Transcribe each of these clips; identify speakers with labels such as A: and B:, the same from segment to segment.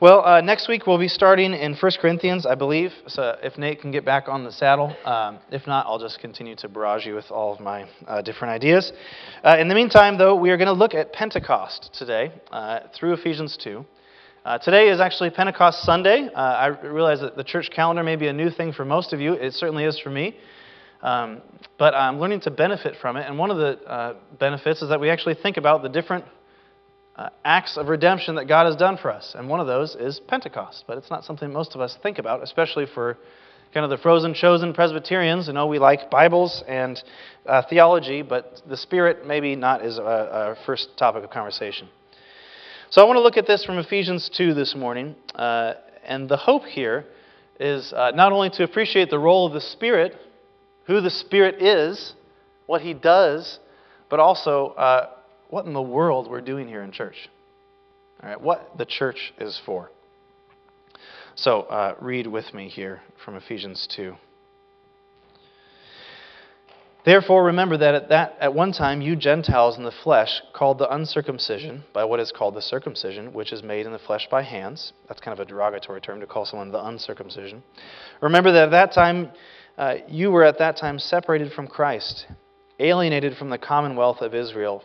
A: Well, uh, next week we'll be starting in 1 Corinthians, I believe. So if Nate can get back on the saddle. Um, if not, I'll just continue to barrage you with all of my uh, different ideas. Uh, in the meantime, though, we are going to look at Pentecost today uh, through Ephesians 2. Uh, today is actually Pentecost Sunday. Uh, I realize that the church calendar may be a new thing for most of you. It certainly is for me. Um, but I'm learning to benefit from it. And one of the benefits is that we actually think about the different uh, acts of redemption that God has done for us. And one of those is Pentecost. But it's not something most of us think about, especially for kind of the frozen, chosen Presbyterians. You know, we like Bibles and uh, theology, but the Spirit maybe not is a, first topic of conversation. So I want to look at this from Ephesians 2 this morning. Uh, and the hope here is uh, not only to appreciate the role of the Spirit, who the Spirit is, what He does, but also uh, what in the world we're doing here in church. All right, what the church is for. So, uh, read with me here from Ephesians 2. Therefore, remember that at, that at one time you Gentiles in the flesh, called the uncircumcision by what is called the circumcision, which is made in the flesh by hands. That's kind of a derogatory term to call someone the uncircumcision. Remember that at that time uh, you were at that time separated from Christ, alienated from the commonwealth of Israel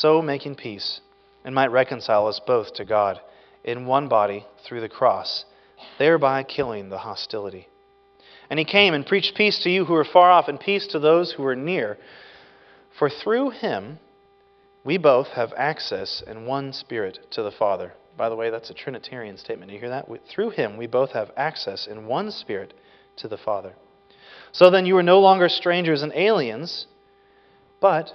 A: so making peace, and might reconcile us both to God in one body through the cross, thereby killing the hostility. And he came and preached peace to you who are far off, and peace to those who are near. For through him we both have access in one spirit to the Father. By the way, that's a Trinitarian statement. You hear that? Through him we both have access in one spirit to the Father. So then you are no longer strangers and aliens, but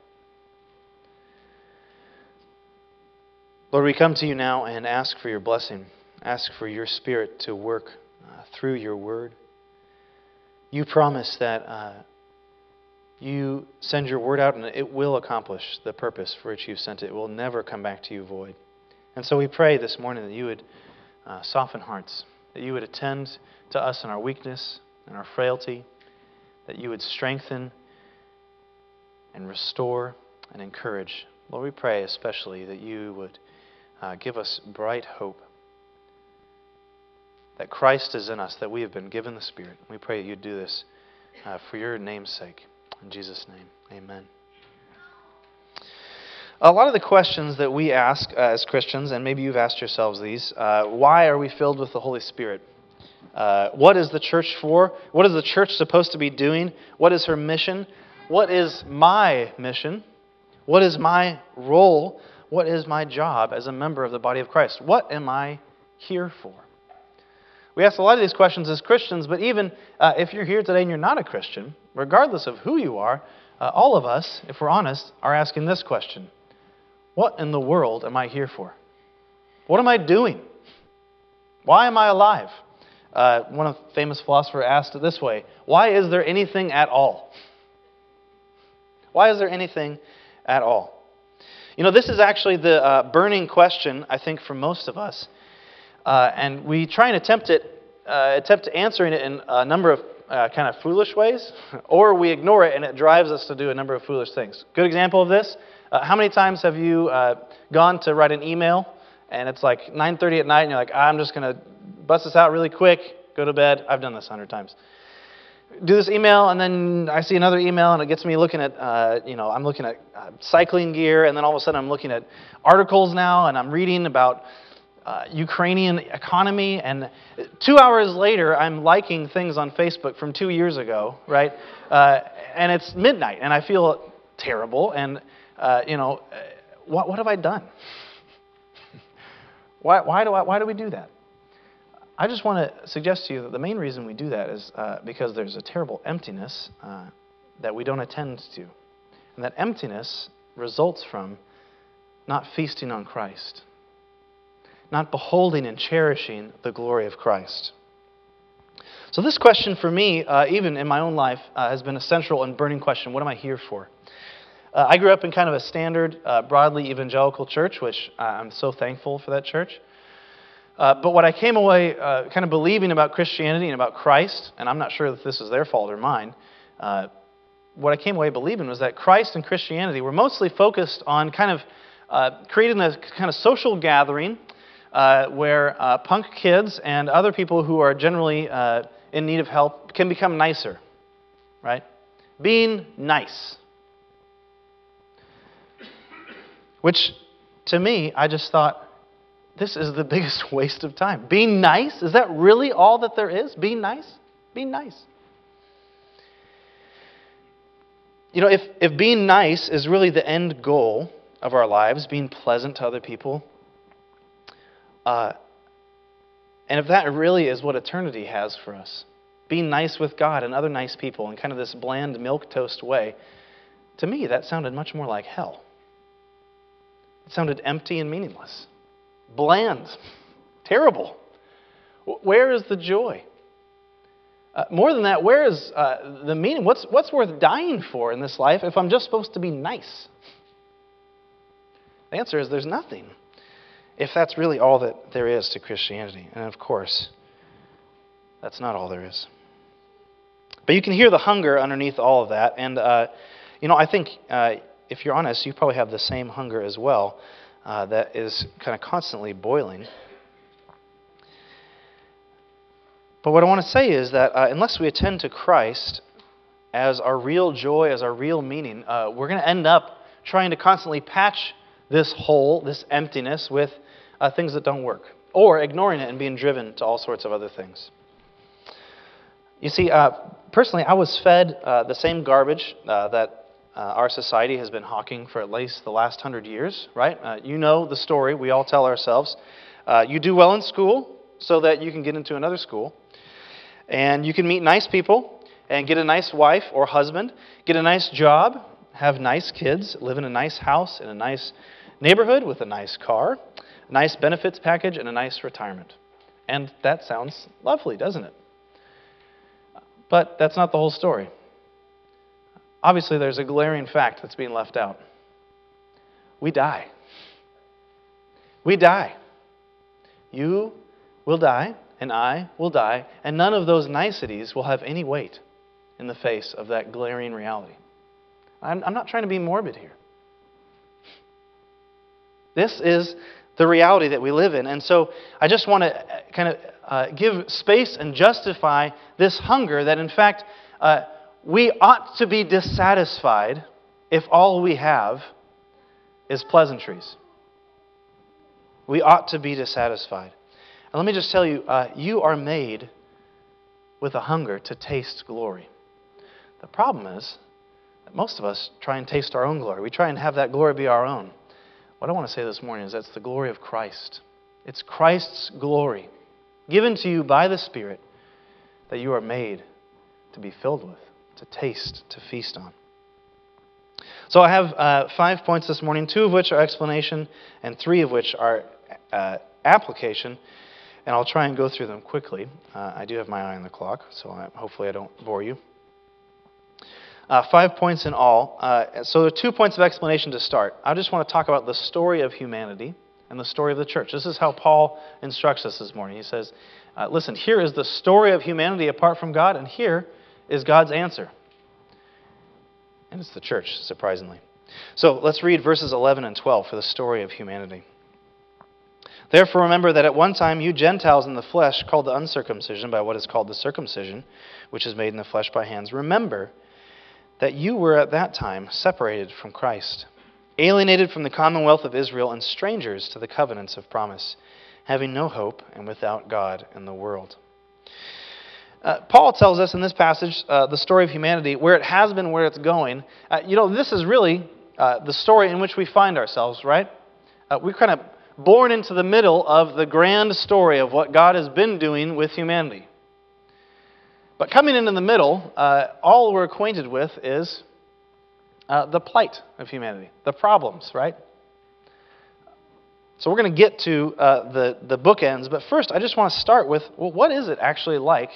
A: Lord, we come to you now and ask for your blessing, ask for your Spirit to work uh, through your word. You promise that uh, you send your word out and it will accomplish the purpose for which you've sent it. It will never come back to you void. And so we pray this morning that you would uh, soften hearts, that you would attend to us in our weakness and our frailty, that you would strengthen and restore and encourage. Lord, we pray especially that you would uh, give us bright hope that Christ is in us, that we have been given the Spirit. We pray that you do this uh, for your name's sake. In Jesus' name, amen. A lot of the questions that we ask uh, as Christians, and maybe you've asked yourselves these uh, why are we filled with the Holy Spirit? Uh, what is the church for? What is the church supposed to be doing? What is her mission? What is my mission? What is my role? What is my job as a member of the body of Christ? What am I here for? We ask a lot of these questions as Christians, but even uh, if you're here today and you're not a Christian, regardless of who you are, uh, all of us, if we're honest, are asking this question What in the world am I here for? What am I doing? Why am I alive? Uh, one famous philosophers asked it this way Why is there anything at all? Why is there anything at all? You know, this is actually the uh, burning question, I think, for most of us. Uh, and we try and attempt it, uh, attempt answering it in a number of uh, kind of foolish ways, or we ignore it and it drives us to do a number of foolish things. Good example of this: uh, How many times have you uh, gone to write an email and it's like 9:30 at night and you're like, I'm just gonna bust this out really quick, go to bed. I've done this hundred times do this email, and then I see another email, and it gets me looking at, uh, you know, I'm looking at uh, cycling gear, and then all of a sudden I'm looking at articles now, and I'm reading about uh, Ukrainian economy, and two hours later, I'm liking things on Facebook from two years ago, right? Uh, and it's midnight, and I feel terrible, and, uh, you know, uh, what, what have I done? why, why, do I, why do we do that? I just want to suggest to you that the main reason we do that is uh, because there's a terrible emptiness uh, that we don't attend to. And that emptiness results from not feasting on Christ not beholding and cherishing the glory of Christ. So, this question for me, uh, even in my own life, uh, has been a central and burning question. What am I here for? Uh, I grew up in kind of a standard, uh, broadly evangelical church, which I'm so thankful for that church. Uh, but what I came away kind of believing about Christianity and about Christ, and I'm not sure if this is their fault or mine, what I came away believing was that Christ and Christianity were mostly focused on kind of creating a kind of social gathering uh, where uh, punk kids and other people who are generally uh, in need of help can become nicer, right? Being nice. Which, to me, I just thought, this is the biggest waste of time. Being nice? Is that really all that there is? Being nice? Being nice. You know, if, if being nice is really the end goal of our lives, being pleasant to other people, uh, and if that really is what eternity has for us, being nice with God and other nice people in kind of this bland milk toast way, to me that sounded much more like hell. It sounded empty and meaningless, bland, terrible. Where is the joy? Uh, more than that, where is uh, the meaning? What's, what's worth dying for in this life if I'm just supposed to be nice? The answer is there's nothing if that's really all that there is to Christianity. And of course, that's not all there is. But you can hear the hunger underneath all of that. And, uh, you know, I think uh, if you're honest, you probably have the same hunger as well uh, that is kind of constantly boiling. But what I want to say is that uh, unless we attend to Christ as our real joy, as our real meaning, uh, we're going to end up trying to constantly patch this hole, this emptiness, with uh, things that don't work, or ignoring it and being driven to all sorts of other things. You see, uh, personally, I was fed uh, the same garbage uh, that uh, our society has been hawking for at least the last hundred years, right? Uh, you know the story we all tell ourselves. you do well in school so that you can get into another school, and you can meet nice people and get a nice wife or husband, get a nice job, have nice kids, live in a nice house in a nice neighborhood with a nice car, a nice benefits package, and a nice retirement. And that sounds lovely, doesn't it? But that's not the whole story. Obviously, there's a glaring fact that's being left out. We die. We die. You will die, and I will die, and none of those niceties will have any weight in the face of that glaring reality. I'm, I'm not trying to be morbid here. This is the reality that we live in. And so I just want to uh, kind of uh, give space and justify this hunger that, in fact, uh, we ought to be dissatisfied if all we have is pleasantries. We ought to be dissatisfied. And let me just tell you, uh, you are made with a hunger to taste glory. The problem is that most of us try and taste our own glory. We try and have that glory be our own. What I want to say this morning is that's the glory of Christ. It's Christ's glory given to you by the Spirit that you are made to be filled with, to taste, to feast on. So I have uh, five points this morning, two of which are explanation, and three of which are uh, application. And I'll try and go through them quickly. Uh, I do have my eye on the clock, so I, hopefully I don't bore you. Uh, five points in all. Uh, so there are two points of explanation to start. I just want to talk about the story of humanity and the story of the church. This is how Paul instructs us this morning. He says, uh, Listen, here is the story of humanity apart from God, and here is God's answer. And it's the church, surprisingly. So let's read verses 11 and 12 for the story of humanity. Therefore, remember that at one time you Gentiles in the flesh, called the uncircumcision by what is called the circumcision, which is made in the flesh by hands, remember that you were at that time separated from Christ, alienated from the commonwealth of Israel, and strangers to the covenants of promise, having no hope and without God in the world. Uh, Paul tells us in this passage uh, the story of humanity, where it has been, where it's going. Uh, you know, this is really uh, the story in which we find ourselves, right? Uh, we're kind of born into the middle of the grand story of what God has been doing with humanity. But coming in in the middle, uh, all we're acquainted with is the plight of humanity, the problems, right? So we're going to get to the, the bookends, but first I just want to start with well, what is it actually like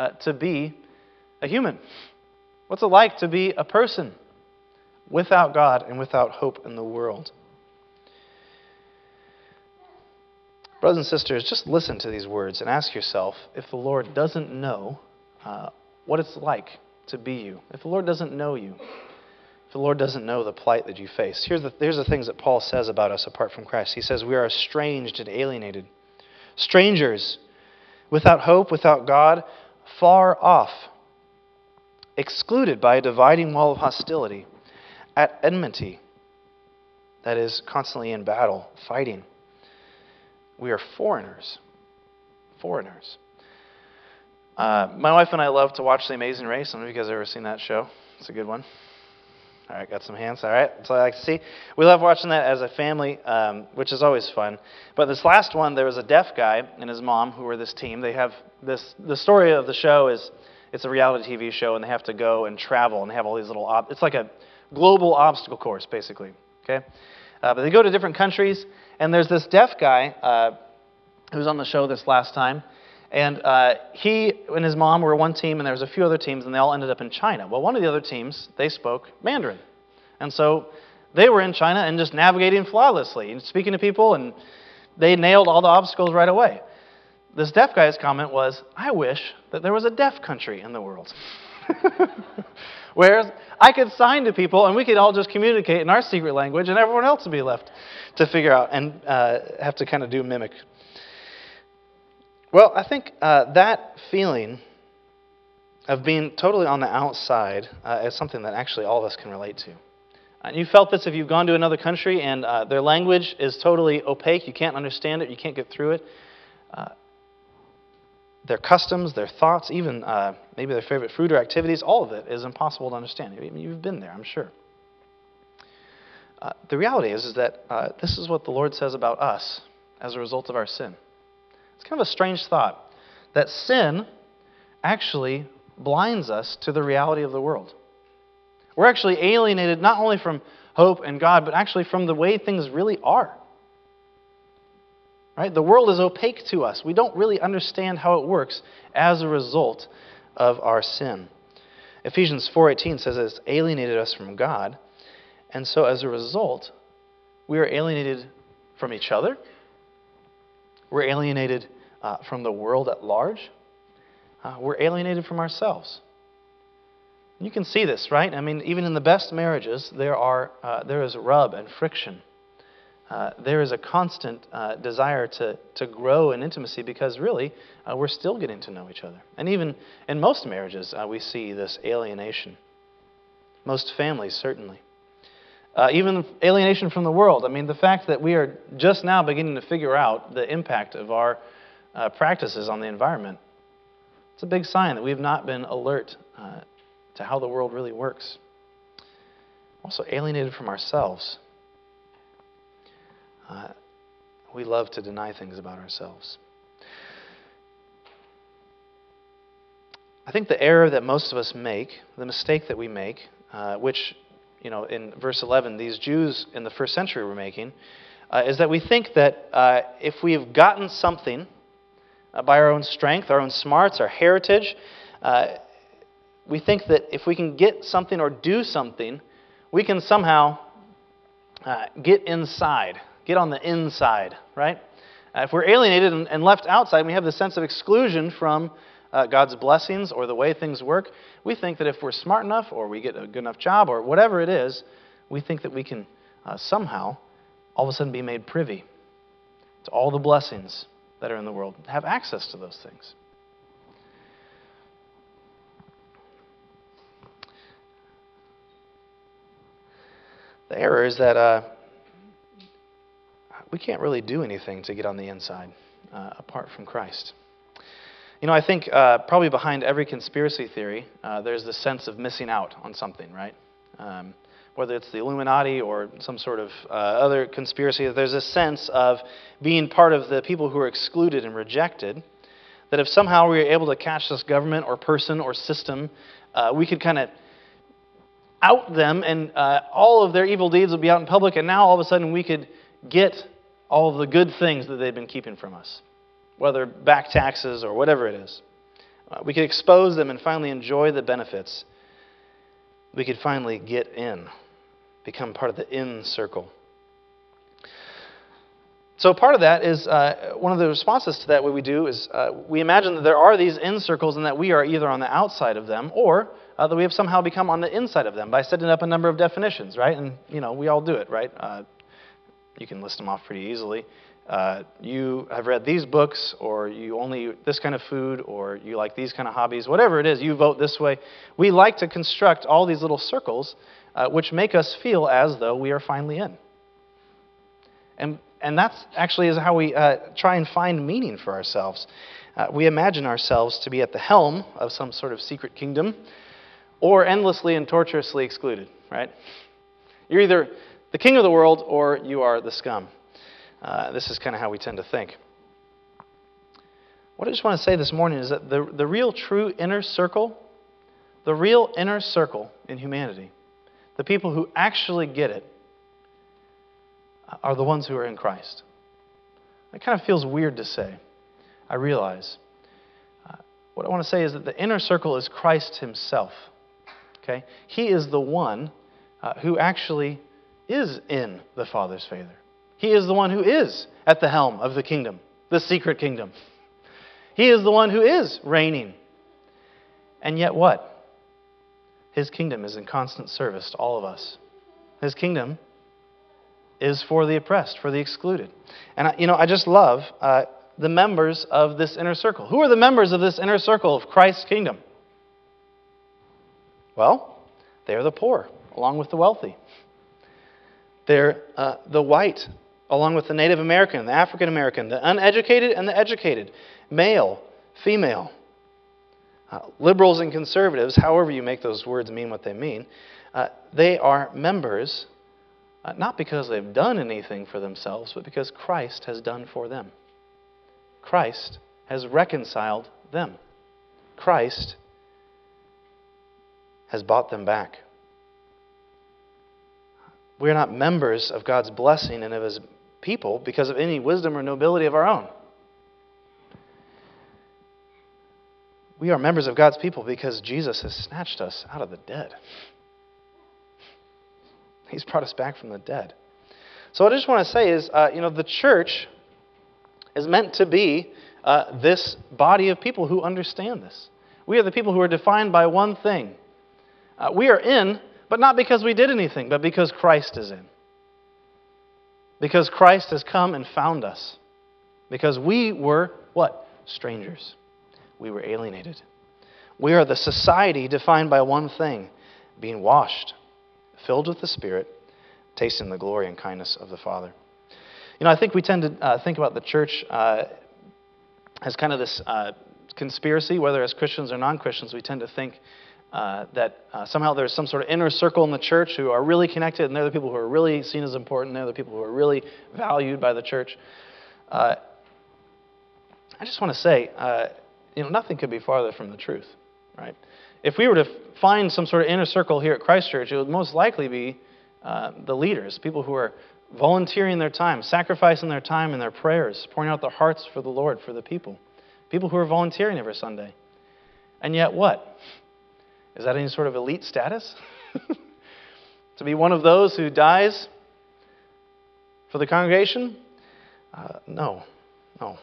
A: uh, to be a human? What's it like to be a person without God and without hope in the world? Brothers and sisters, just listen to these words and ask yourself if the Lord doesn't know uh, what it's like to be you, if the Lord doesn't know you, if the Lord doesn't know the plight that you face. Here's the, here's the things that Paul says about us apart from Christ. He says, We are estranged and alienated, strangers, without hope, without God, far off, excluded by a dividing wall of hostility, at enmity, that is, constantly in battle, fighting. We are foreigners. Foreigners. Uh, my wife and I love to watch The Amazing Race. Some of you guys have ever seen that show? It's a good one. All right, got some hands. All right, that's I like to see. We love watching that as a family, um, which is always fun. But this last one, there was a deaf guy and his mom who were this team. They have this. The story of the show is it's a reality TV show, and they have to go and travel, and have all these little. Ob- it's like a global obstacle course, basically. Okay, uh, but they go to different countries, and there's this deaf guy uh, who was on the show this last time. And uh, he and his mom were one team, and there was a few other teams, and they all ended up in China. Well, one of the other teams, they spoke Mandarin. And so they were in China and just navigating flawlessly and speaking to people, and they nailed all the obstacles right away. This deaf guy's comment was, I wish that there was a deaf country in the world. Where I could sign to people and we could all just communicate in our secret language and everyone else would be left to figure out and uh, have to kind of do mimic well, I think uh, that feeling of being totally on the outside uh, is something that actually all of us can relate to. And you felt this if you've gone to another country and uh, their language is totally opaque, you can't understand it, you can't get through it. Uh, their customs, their thoughts, even uh, maybe their favorite food or activities, all of it is impossible to understand. I mean, you've been there, I'm sure. Uh, the reality is, is that this is what the Lord says about us as a result of our sin. It's kind of a strange thought that sin actually blinds us to the reality of the world. We're actually alienated not only from hope and God, but actually from the way things really are. Right? The world is opaque to us. We don't really understand how it works as a result of our sin. Ephesians 4:18 says it's alienated us from God, and so as a result, we are alienated from each other we're alienated uh, from the world at large. Uh, we're alienated from ourselves. You can see this, right? I mean, even in the best marriages, there, are, uh, there is rub and friction. Uh, there is a constant uh, desire to, to grow in intimacy because really uh, we're still getting to know each other. And even in most marriages, we see this alienation. Most families, certainly. Uh, even alienation from the world. I mean, the fact that we are just now beginning to figure out the impact of our uh, practices on the environment, it's a big sign that we've not been alert uh, to how the world really works. Also, alienated from ourselves. Uh, we love to deny things about ourselves. I think the error that most of us make, the mistake that we make, uh, which you know, in verse 11, these Jews in the first century were making, uh, is that we think that uh, if we have gotten something uh, by our own strength, our own smarts, our heritage, uh, we think that if we can get something or do something, we can somehow uh, get inside, get on the inside, right? Uh, if we're alienated and, and left outside, we have the sense of exclusion from uh, God's blessings or the way things work, we think that if we're smart enough or we get a good enough job or whatever it is, we think that we can uh, somehow all of a sudden be made privy to all the blessings that are in the world, have access to those things. The error is that uh, we can't really do anything to get on the inside uh, apart from Christ. You know, I think uh, probably behind every conspiracy theory, uh, there's this sense of missing out on something, right? Um, whether it's the Illuminati or some sort of uh, other conspiracy, there's a sense of being part of the people who are excluded and rejected. That if somehow we were able to catch this government or person or system, uh, we could kind of out them and uh, all of their evil deeds would be out in public, and now all of a sudden we could get all of the good things that they've been keeping from us whether back taxes or whatever it is. Uh, we could expose them and finally enjoy the benefits. We could finally get in, become part of the in circle. So, part of that is uh, one of the responses to that, what we do is uh, we imagine that there are these in circles and that we are either on the outside of them or uh, that we have somehow become on the inside of them by setting up a number of definitions, right? And, you know, we all do it, right? Uh, you can list them off pretty easily uh, you have read these books, or you only this kind of food, or you like these kind of hobbies, whatever it is, you vote this way. We like to construct all these little circles uh, which make us feel as though we are finally in. And, and that's actually is how we uh, try and find meaning for ourselves. Uh, we imagine ourselves to be at the helm of some sort of secret kingdom or endlessly and torturously excluded, right? You're either the king of the world or you are the scum. Uh, this is kind of how we tend to think. What I just want to say this morning is that the, the real true inner circle, the real inner circle in humanity, the people who actually get it, uh, are the ones who are in Christ. It kind of feels weird to say. I realize. Uh, what I want to say is that the inner circle is Christ Himself. Okay? He is the one uh, who actually is in the Father's favor. He is the one who is at the helm of the kingdom, the secret kingdom. He is the one who is reigning. And yet, what? His kingdom is in constant service to all of us. His kingdom is for the oppressed, for the excluded. And, you know, I just love uh, the members of this inner circle. Who are the members of this inner circle of Christ's kingdom? Well, they are the poor, along with the wealthy. They're uh, the white along with the Native American, the African American, the uneducated and the educated, male, female, uh, liberals and conservatives, however you make those words mean what they mean, uh, they are members uh, not because they've done anything for themselves, but because Christ has done for them. Christ has reconciled them. Christ has bought them back. We are not members of God's blessing and of His people because of any wisdom or nobility of our own. We are members of God's people because Jesus has snatched us out of the dead. He's brought us back from the dead. So, what I just want to say is, uh, you know, the church is meant to be uh, this body of people who understand this. We are the people who are defined by one thing. Uh, we are in, but not because we did anything, but because Christ is in. Because Christ has come and found us. Because we were what? Strangers. We were alienated. We are the society defined by one thing being washed, filled with the Spirit, tasting the glory and kindness of the Father. You know, I think we tend to uh, think about the church uh, as kind of this uh, conspiracy, whether as Christians or non Christians, we tend to think uh, that uh, somehow there's some sort of inner circle in the church who are really connected, and they're the people who are really seen as important, they're the people who are really valued by the church. Uh, I just want to say, uh, you know, nothing could be farther from the truth, right? If we were to find some sort of inner circle here at Christ Church, it would most likely be uh, the leaders, people who are volunteering their time, sacrificing their time and their prayers, pouring out their hearts for the Lord, for the people. People who are volunteering every Sunday. And yet, what? Is that any sort of elite status? to be one of those who dies for the congregation? Uh, no, no.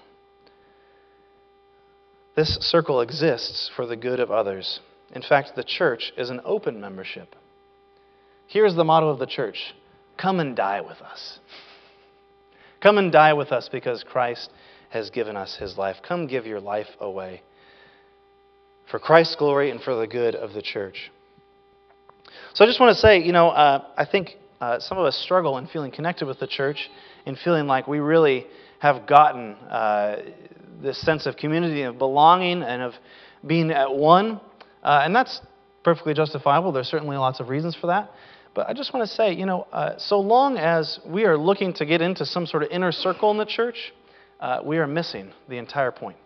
A: This circle exists for the good of others. In fact, the church is an open membership. Here's the motto of the church Come and die with us. Come and die with us because Christ has given us his life. Come give your life away for Christ's glory and for the good of the church. So I just want to say, you know, uh, I think uh, some of us struggle in feeling connected with the church in feeling like we really have gotten uh, this sense of community, of belonging, and of being at one. Uh, and that's perfectly justifiable. There's certainly lots of reasons for that. But I just want to say, you know, uh, so long as we are looking to get into some sort of inner circle in the church, uh, we are missing the entire point.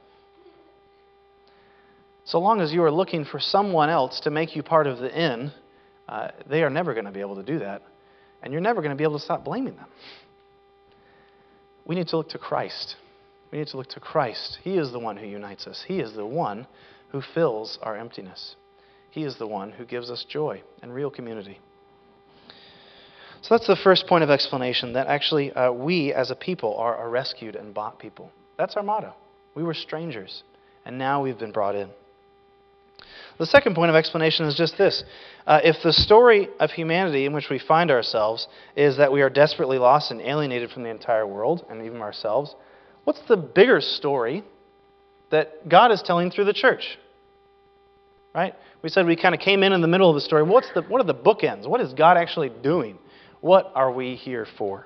A: So long as you are looking for someone else to make you part of the in, uh, they are never going to be able to do that. And you're never going to be able to stop blaming them. We need to look to Christ. We need to look to Christ. He is the one who unites us, He is the one who fills our emptiness. He is the one who gives us joy and real community. So that's the first point of explanation that actually uh, we as a people are a rescued and bought people. That's our motto. We were strangers, and now we've been brought in. The second point of explanation is just this. Uh, if the story of humanity in which we find ourselves is that we are desperately lost and alienated from the entire world and even ourselves, what's the bigger story that God is telling through the church? Right? We said we kind of came in in the middle of the story. What's the, what are the bookends? What is God actually doing? What are we here for?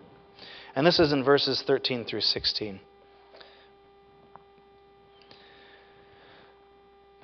A: And this is in verses 13 through 16.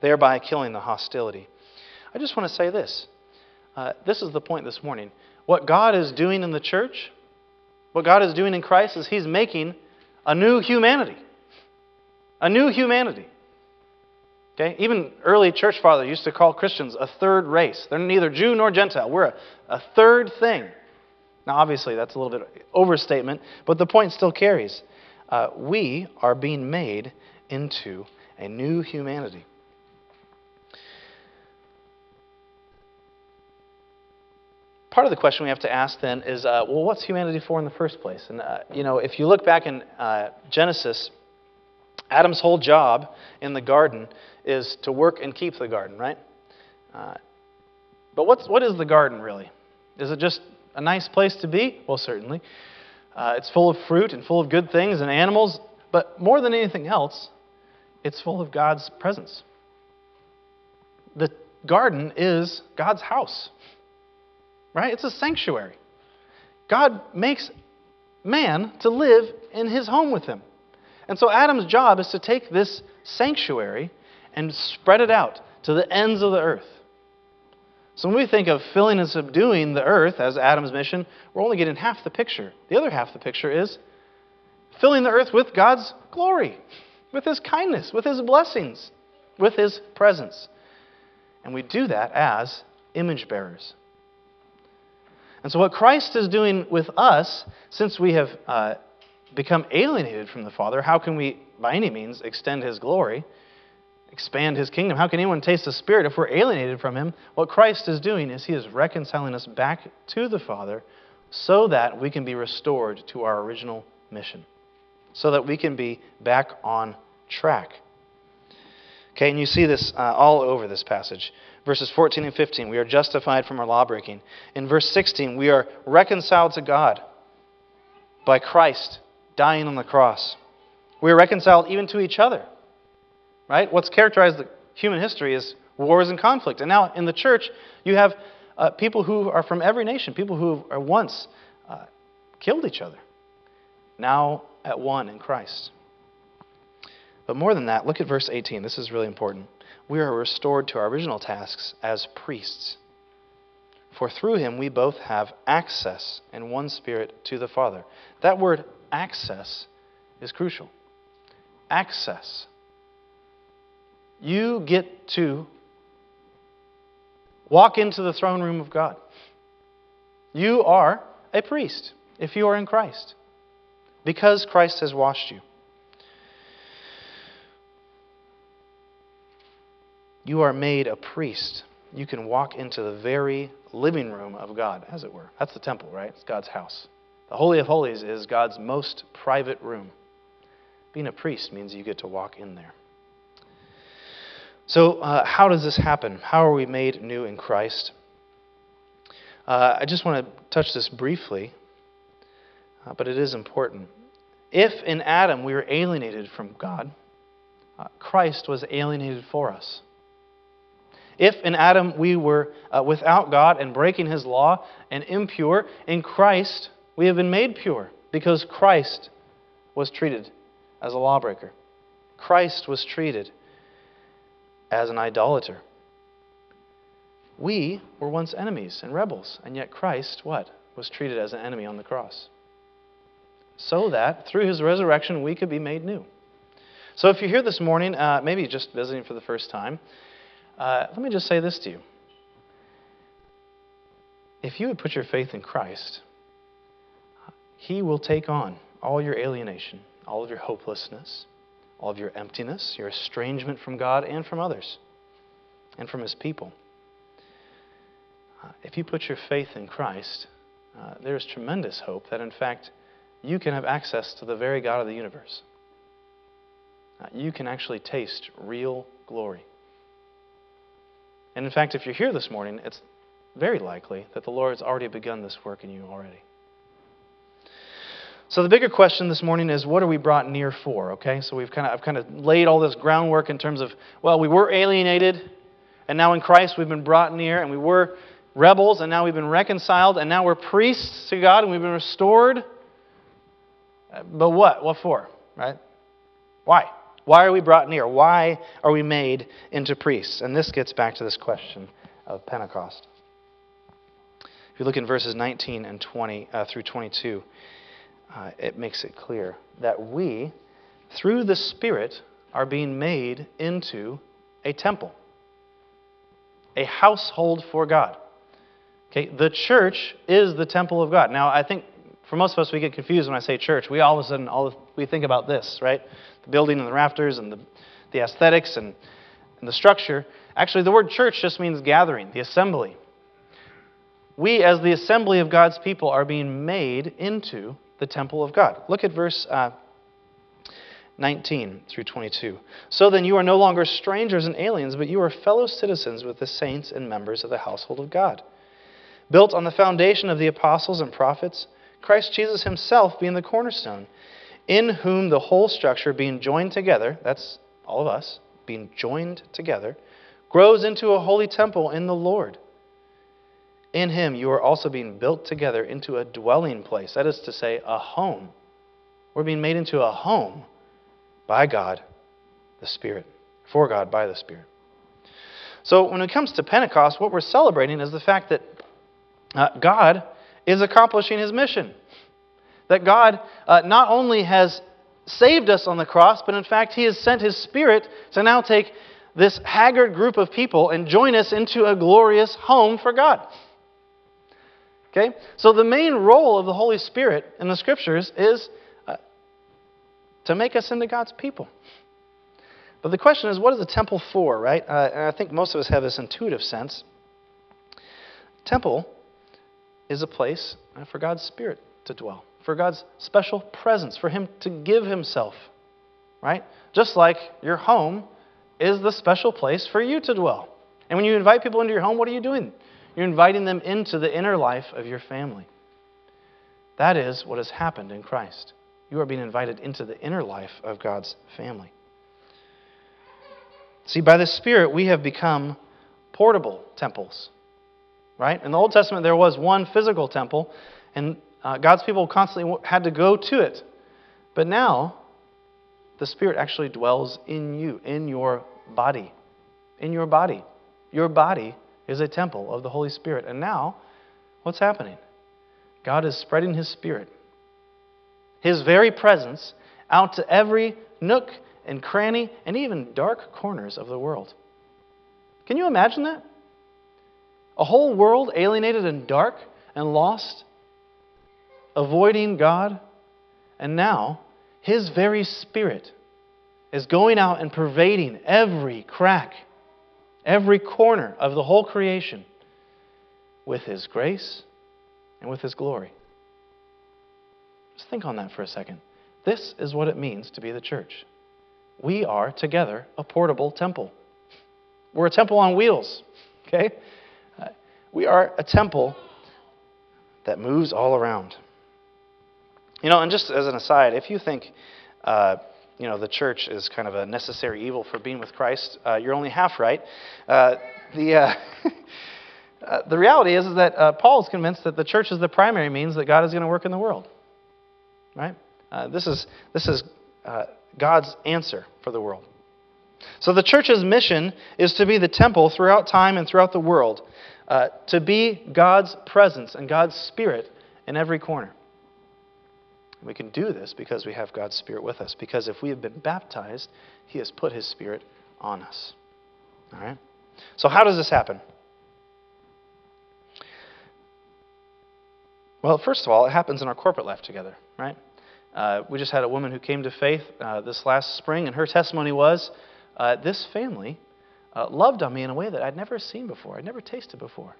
A: thereby killing the hostility. I just want to say this. Uh, this is the point this morning. What God is doing in the church, what God is doing in Christ, is He's making a new humanity. A new humanity. Okay? Even early church fathers used to call Christians a third race. They're neither Jew nor Gentile. We're a, a third thing. Now, obviously, that's a little bit overstatement, but the point still carries. Uh, we are being made into a new humanity. Part of the question we have to ask then is, uh, well, what's humanity for in the first place? And, uh, you know, if you look back in uh, Genesis, Adam's whole job in the garden is to work and keep the garden, right? Uh, but what's, what is the garden really? Is it just a nice place to be? Well, certainly. Uh, it's full of fruit and full of good things and animals, but more than anything else, it's full of God's presence. The garden is God's house right? It's a sanctuary. God makes man to live in his home with him. And so Adam's job is to take this sanctuary and spread it out to the ends of the earth. So when we think of filling and subduing the earth as Adam's mission, we're only getting half the picture. The other half of the picture is filling the earth with God's glory, with his kindness, with his blessings, with his presence. And we do that as image bearers. And so, what Christ is doing with us, since we have uh, become alienated from the Father, how can we, by any means, extend His glory, expand His kingdom? How can anyone taste the Spirit if we're alienated from Him? What Christ is doing is He is reconciling us back to the Father so that we can be restored to our original mission, so that we can be back on track. Okay, and you see this uh, all over this passage. Verses 14 and 15, we are justified from our lawbreaking. In verse 16, we are reconciled to God by Christ dying on the cross. We are reconciled even to each other. Right? What's characterized the human history is wars and conflict. And now in the church, you have uh, people who are from every nation, people who are once uh, killed each other, now at one in Christ. But more than that, look at verse 18. This is really important we are restored to our original tasks as priests. For through him we both have access in one spirit to the Father. That word access is crucial. Access. You get to walk into the throne room of God. You are a priest if you are in Christ because Christ has washed you. You are made a priest. You can walk into the very living room of God, as it were. That's the temple, right? It's God's house. The Holy of Holies is God's most private room. Being a priest means you get to walk in there. So, uh, how does this happen? How are we made new in Christ? Uh, I just want to touch this briefly, uh, but it is important. If in Adam we were alienated from God, uh, Christ was alienated for us. If in Adam we were uh, without God and breaking his law and impure, in Christ we have been made pure because Christ was treated as a lawbreaker. Christ was treated as an idolater. We were once enemies and rebels, and yet Christ, what? Was treated as an enemy on the cross. So that through his resurrection we could be made new. So if you're here this morning, uh, maybe just visiting for the first time, uh, let me just say this to you. If you would put your faith in Christ, He will take on all your alienation, all of your hopelessness, all of your emptiness, your estrangement from God and from others, and from His people. Uh, if you put your faith in Christ, uh, there is tremendous hope that, in fact, you can have access to the very God of the universe. Uh, you can actually taste real glory. And in fact, if you're here this morning, it's very likely that the Lord's already begun this work in you already. So the bigger question this morning is what are we brought near for? Okay? So we've kind of I've kind of laid all this groundwork in terms of well, we were alienated and now in Christ we've been brought near and we were rebels and now we've been reconciled and now we're priests to God and we've been restored. But what? What for? Right? Why? Why are we brought near? Why are we made into priests? And this gets back to this question of Pentecost. If you look in verses 19 and 20 uh, through 22, uh, it makes it clear that we, through the Spirit, are being made into a temple, a household for God. Okay, the church is the temple of God. Now, I think for most of us, we get confused when I say church. We all of a sudden all we think about this, right? The building and the rafters and the, the aesthetics and, and the structure. Actually, the word church just means gathering, the assembly. We, as the assembly of God's people, are being made into the temple of God. Look at verse uh, 19 through 22. So then, you are no longer strangers and aliens, but you are fellow citizens with the saints and members of the household of God, built on the foundation of the apostles and prophets Christ Jesus himself being the cornerstone, in whom the whole structure being joined together, that's all of us, being joined together, grows into a holy temple in the Lord. In him you are also being built together into a dwelling place, that is to say, a home. We're being made into a home by God, the Spirit, for God by the Spirit. So when it comes to Pentecost, what we're celebrating is the fact that uh, God is accomplishing his mission. That God uh, not only has saved us on the cross, but in fact, he has sent his Spirit to now take this haggard group of people and join us into a glorious home for God. Okay? So, the main role of the Holy Spirit in the Scriptures is uh, to make us into God's people. But the question is, what is the temple for, right? Uh, and I think most of us have this intuitive sense. Temple is a place for God's Spirit to dwell, for God's special presence, for Him to give Himself, right? Just like your home is the special place for you to dwell. And when you invite people into your home, what are you doing? You're inviting them into the inner life of your family. That is what has happened in Christ. You are being invited into the inner life of God's family. See, by the Spirit, we have become portable temples right? In the Old Testament, there was one physical temple, and uh, God's people constantly had to go to it. But now, the Spirit actually dwells in you, in your body. In your body. Your body is a temple of the Holy Spirit. And now, what's happening? God is spreading His Spirit, His very presence, out to every nook and cranny and even dark corners of the world. Can you imagine that? A whole world alienated and dark and lost, avoiding God. And now, His very Spirit is going out and pervading every crack, every corner of the whole creation with His grace and with His glory. Just think on that for a second. This is what it means to be the church. We are together a portable temple. We're a temple on wheels, okay? Uh, we are a temple that moves all around. You know, and just as an aside, if you think, uh, you know, the church is kind of a necessary evil for being with Christ, uh, you're only half right. Uh, the, uh, uh, the reality is, is that uh, Paul is convinced that the church is the primary means that God is going to work in the world. Right? this is, this is God's answer for the world. So the church's mission is to be the temple throughout time and throughout the world, to be God's presence and God's spirit in every corner. We can do this because we have God's Spirit with us. Because if we have been baptized, He has put His Spirit on us. All right? So, how does this happen? Well, first of all, it happens in our corporate life together, right? Uh, we just had a woman who came to faith uh, this last spring, and her testimony was uh, this family uh, loved on me in a way that I'd never seen before, I'd never tasted before.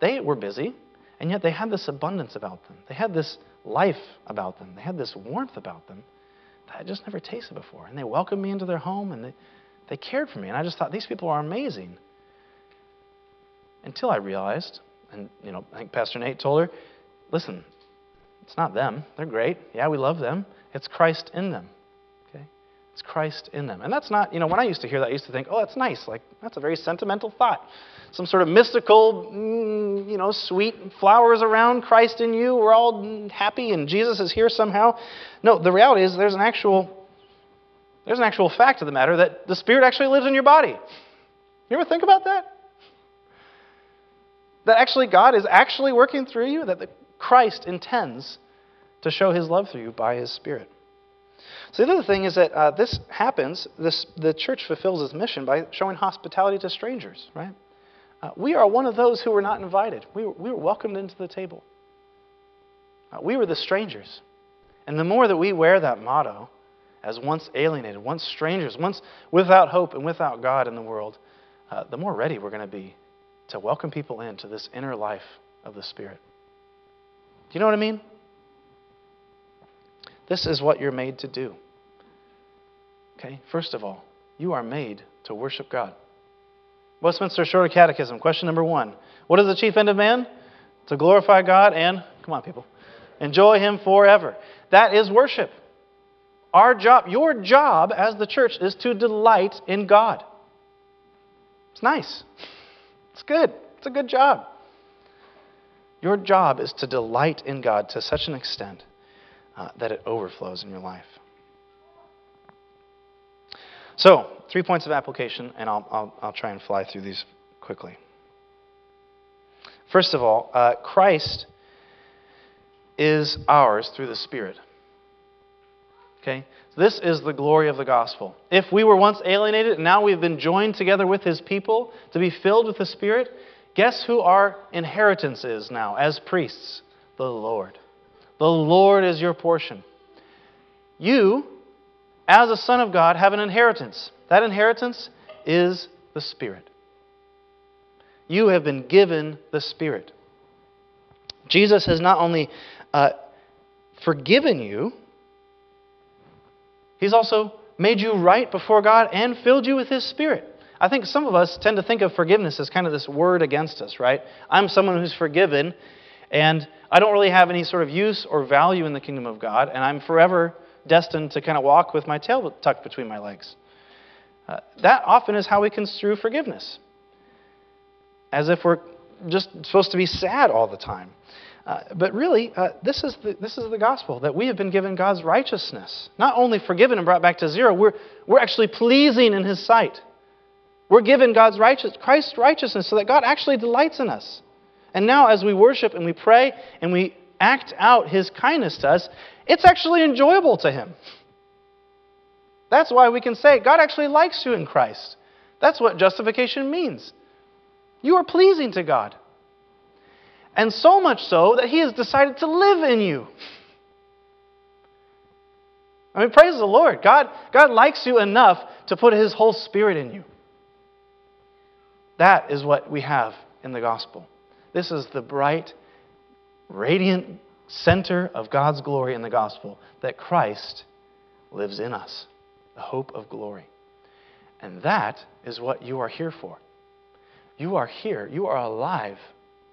A: They were busy, and yet they had this abundance about them. They had this life about them. They had this warmth about them that I just never tasted before. And they welcomed me into their home and they, they cared for me. And I just thought, these people are amazing. Until I realized, and you know, I think Pastor Nate told her, listen, it's not them. They're great. Yeah, we love them. It's Christ in them. Okay? It's Christ in them. And that's not, you know, when I used to hear that, I used to think, oh, that's nice. Like, that's a very sentimental thought some sort of mystical, mm, you know, sweet flowers around Christ in you. We're all happy and Jesus is here somehow. No, the reality is there's an actual there's an actual fact of the matter that the Spirit actually lives in your body. You ever think about that? That actually God is actually working through you, that Christ intends to show his love through you by his Spirit. So the other thing is that uh, this happens, this, the church fulfills its mission by showing hospitality to strangers, right? Uh, we are one of those who were not invited. We were, we were welcomed into the table. Uh, we were the strangers. And the more that we wear that motto, as once alienated, once strangers, once without hope and without God in the world, uh, the more ready we're going to be to welcome people into this inner life of the Spirit. Do you know what I mean? This is what you're made to do. Okay, first of all, you are made to worship God. Westminster Shorter Catechism, question number one. What is the chief end of man? To glorify God and, come on, people, enjoy Him forever. That is worship. Our job, your job as the church, is to delight in God. It's nice. It's good. It's a good job. Your job is to delight in God to such an extent uh, that it overflows in your life. So, three points of application, and I'll, I'll, I'll try and fly through these quickly. First of all, uh, Christ is ours through the Spirit. Okay? This is the glory of the gospel. If we were once alienated and now we've been joined together with his people to be filled with the Spirit, guess who our inheritance is now as priests? The Lord. The Lord is your portion. You as a son of God, have an inheritance. That inheritance is the Spirit. You have been given the Spirit. Jesus has not only uh, forgiven you, He's also made you right before God and filled you with His Spirit. I think some of us tend to think of forgiveness as kind of this word against us, right? I'm someone who's forgiven, and I don't really have any sort of use or value in the kingdom of God, and I'm forever destined to kind of walk with my tail tucked between my legs. Uh, that often is how we construe forgiveness, as if we're just supposed to be sad all the time. Uh, but really, uh, this, is the, this is the gospel that we have been given God's righteousness. Not only forgiven and brought back to zero, we're, we're actually pleasing in His sight. We're given God's righteous, Christ's righteousness so that God actually delights in us. And now, as we worship and we pray and we act out His kindness to us, it's actually enjoyable to Him. That's why we can say, God actually likes you in Christ. That's what justification means. You are pleasing to God. And so much so that He has decided to live in you. I mean, praise the Lord. God, God likes you enough to put His whole Spirit in you. That is what we have in the gospel. This is the bright, radiant center of God's glory in the gospel that Christ lives in us, the hope of glory. And that is what you are here for. You are here. You are alive.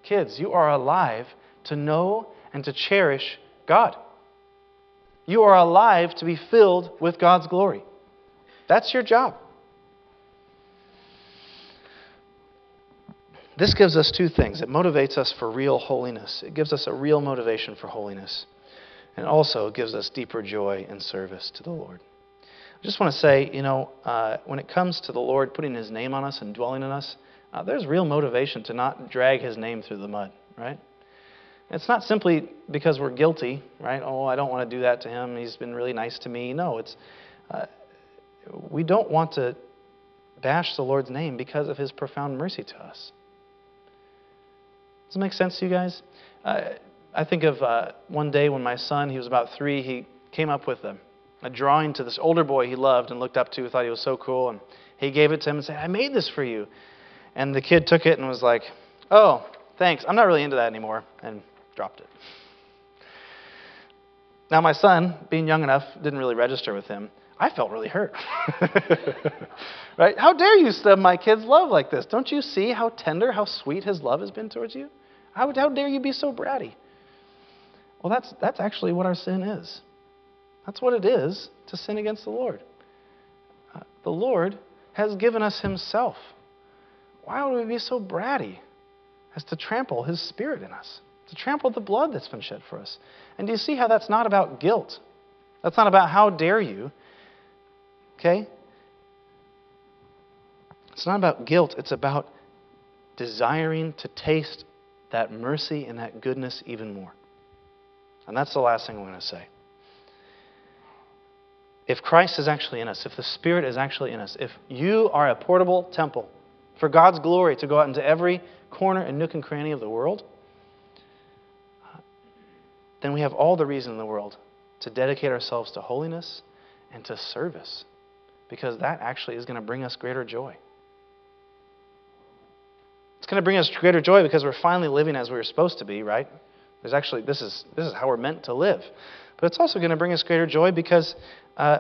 A: Kids, you are alive to know and to cherish God. You are alive to be filled with God's glory. That's your job. This gives us two things. It motivates us for real holiness, it gives us a real motivation for holiness, and also gives us deeper joy and service to the Lord. I just want to say, you know, uh, when it comes to the Lord putting His name on us and dwelling in us, uh, there's real motivation to not drag His name through the mud, right? It's not simply because we're guilty, right? Oh, I don't want to do that to him. He's been really nice to me. No, it's uh, we don't want to bash the Lord's name because of his profound mercy to us. Does it make sense to you guys? Uh, I think of uh, one day when my son, he was about three, he came up with a, a drawing to this older boy he loved and looked up to, thought he was so cool, and he gave it to him and said, I made this for you. And the kid took it and was like, Oh, thanks. I'm not really into that anymore. And dropped it. Now, my son, being young enough, didn't really register with him. I felt really hurt. right? How dare you stub my kid's love like this? Don't you see how tender, how sweet his love has been towards you? How, how dare you be so bratty? Well, that's, that's actually what our sin is. That's what it is to sin against the Lord. Uh, the Lord has given us Himself. Why would we be so bratty as to trample His Spirit in us? to trample the blood that's been shed for us. And do you see how that's not about guilt? That's not about how dare you. Okay? It's not about guilt, it's about desiring to taste that mercy and that goodness even more. And that's the last thing I'm going to say. If Christ is actually in us, if the Spirit is actually in us, if you are a portable temple for God's glory to go out into every corner and nook and cranny of the world, then we have all the reason in the world to dedicate ourselves to holiness and to service because that actually is going to bring us greater joy. It's going to bring us greater joy because we're finally living as we were supposed to be, right? There's actually this is this is how we're meant to live, but it's also going to bring us greater joy because uh,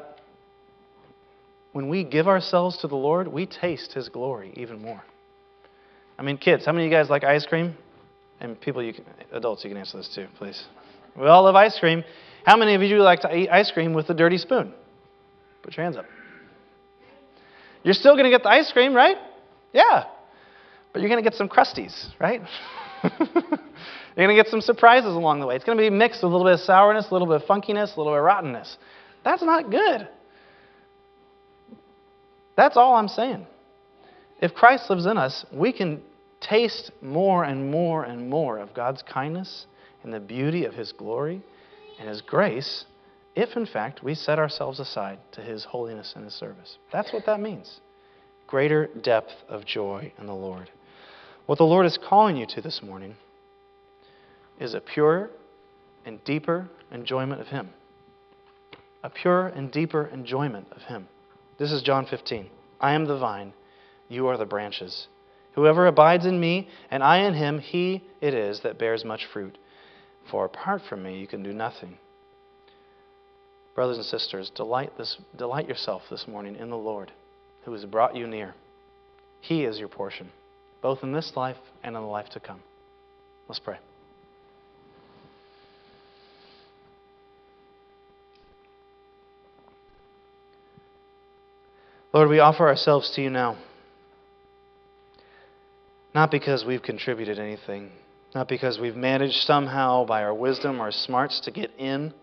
A: when we give ourselves to the Lord, we taste His glory even more. I mean, kids, how many of you guys like ice cream? And people, you can, adults, you can answer this too, please. We all love ice cream. How many of you like to eat ice cream with a dirty spoon? Put your hands up. You're still going to get the ice cream, right? Yeah. But you're going to get some crusties, right? you're going to get some surprises along the way. It's going to be mixed with a little bit of sourness, a little bit of funkiness, a little bit of rottenness. That's not good. That's all I'm saying. If Christ lives in us, we can taste more and more and more of God's kindness and the beauty of His glory and His grace if, in fact, we set ourselves aside to His holiness and His service. That's what that means. Greater depth of joy in the Lord. What the Lord is calling you to this morning is a purer and deeper enjoyment of Him. A purer and deeper enjoyment of Him. This is John 15. I am the vine, you are the branches. Whoever abides in me, and I in him, he it is that bears much fruit. For apart from me, you can do nothing. Brothers and sisters, delight, this, delight yourself this morning in the Lord, who has brought you near. He is your portion, both in this life and in the life to come. Let's pray. Lord, we offer ourselves to you now. Not because we've contributed anything, not because we've managed somehow by our wisdom or smarts to get in,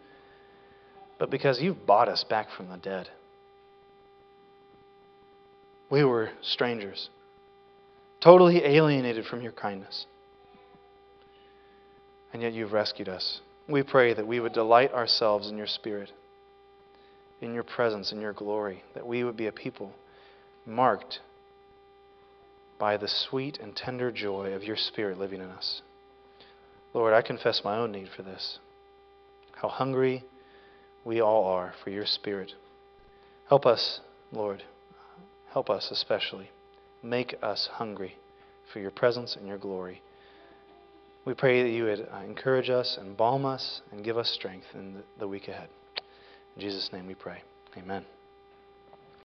A: but because you've bought us back from the dead. We were strangers, totally alienated from your kindness. And yet you've rescued us. We pray that we would delight ourselves in your spirit, in your presence, in your glory, that we would be a people marked by the sweet and tender joy of your spirit living in us. Lord, I confess my own need for this. How hungry we all are for your Spirit. Help us, Lord. Help us especially. Make us hungry for your presence and your glory. We pray that you would uh, encourage us and balm us and give us strength in the week ahead. In Jesus' name we pray. Amen.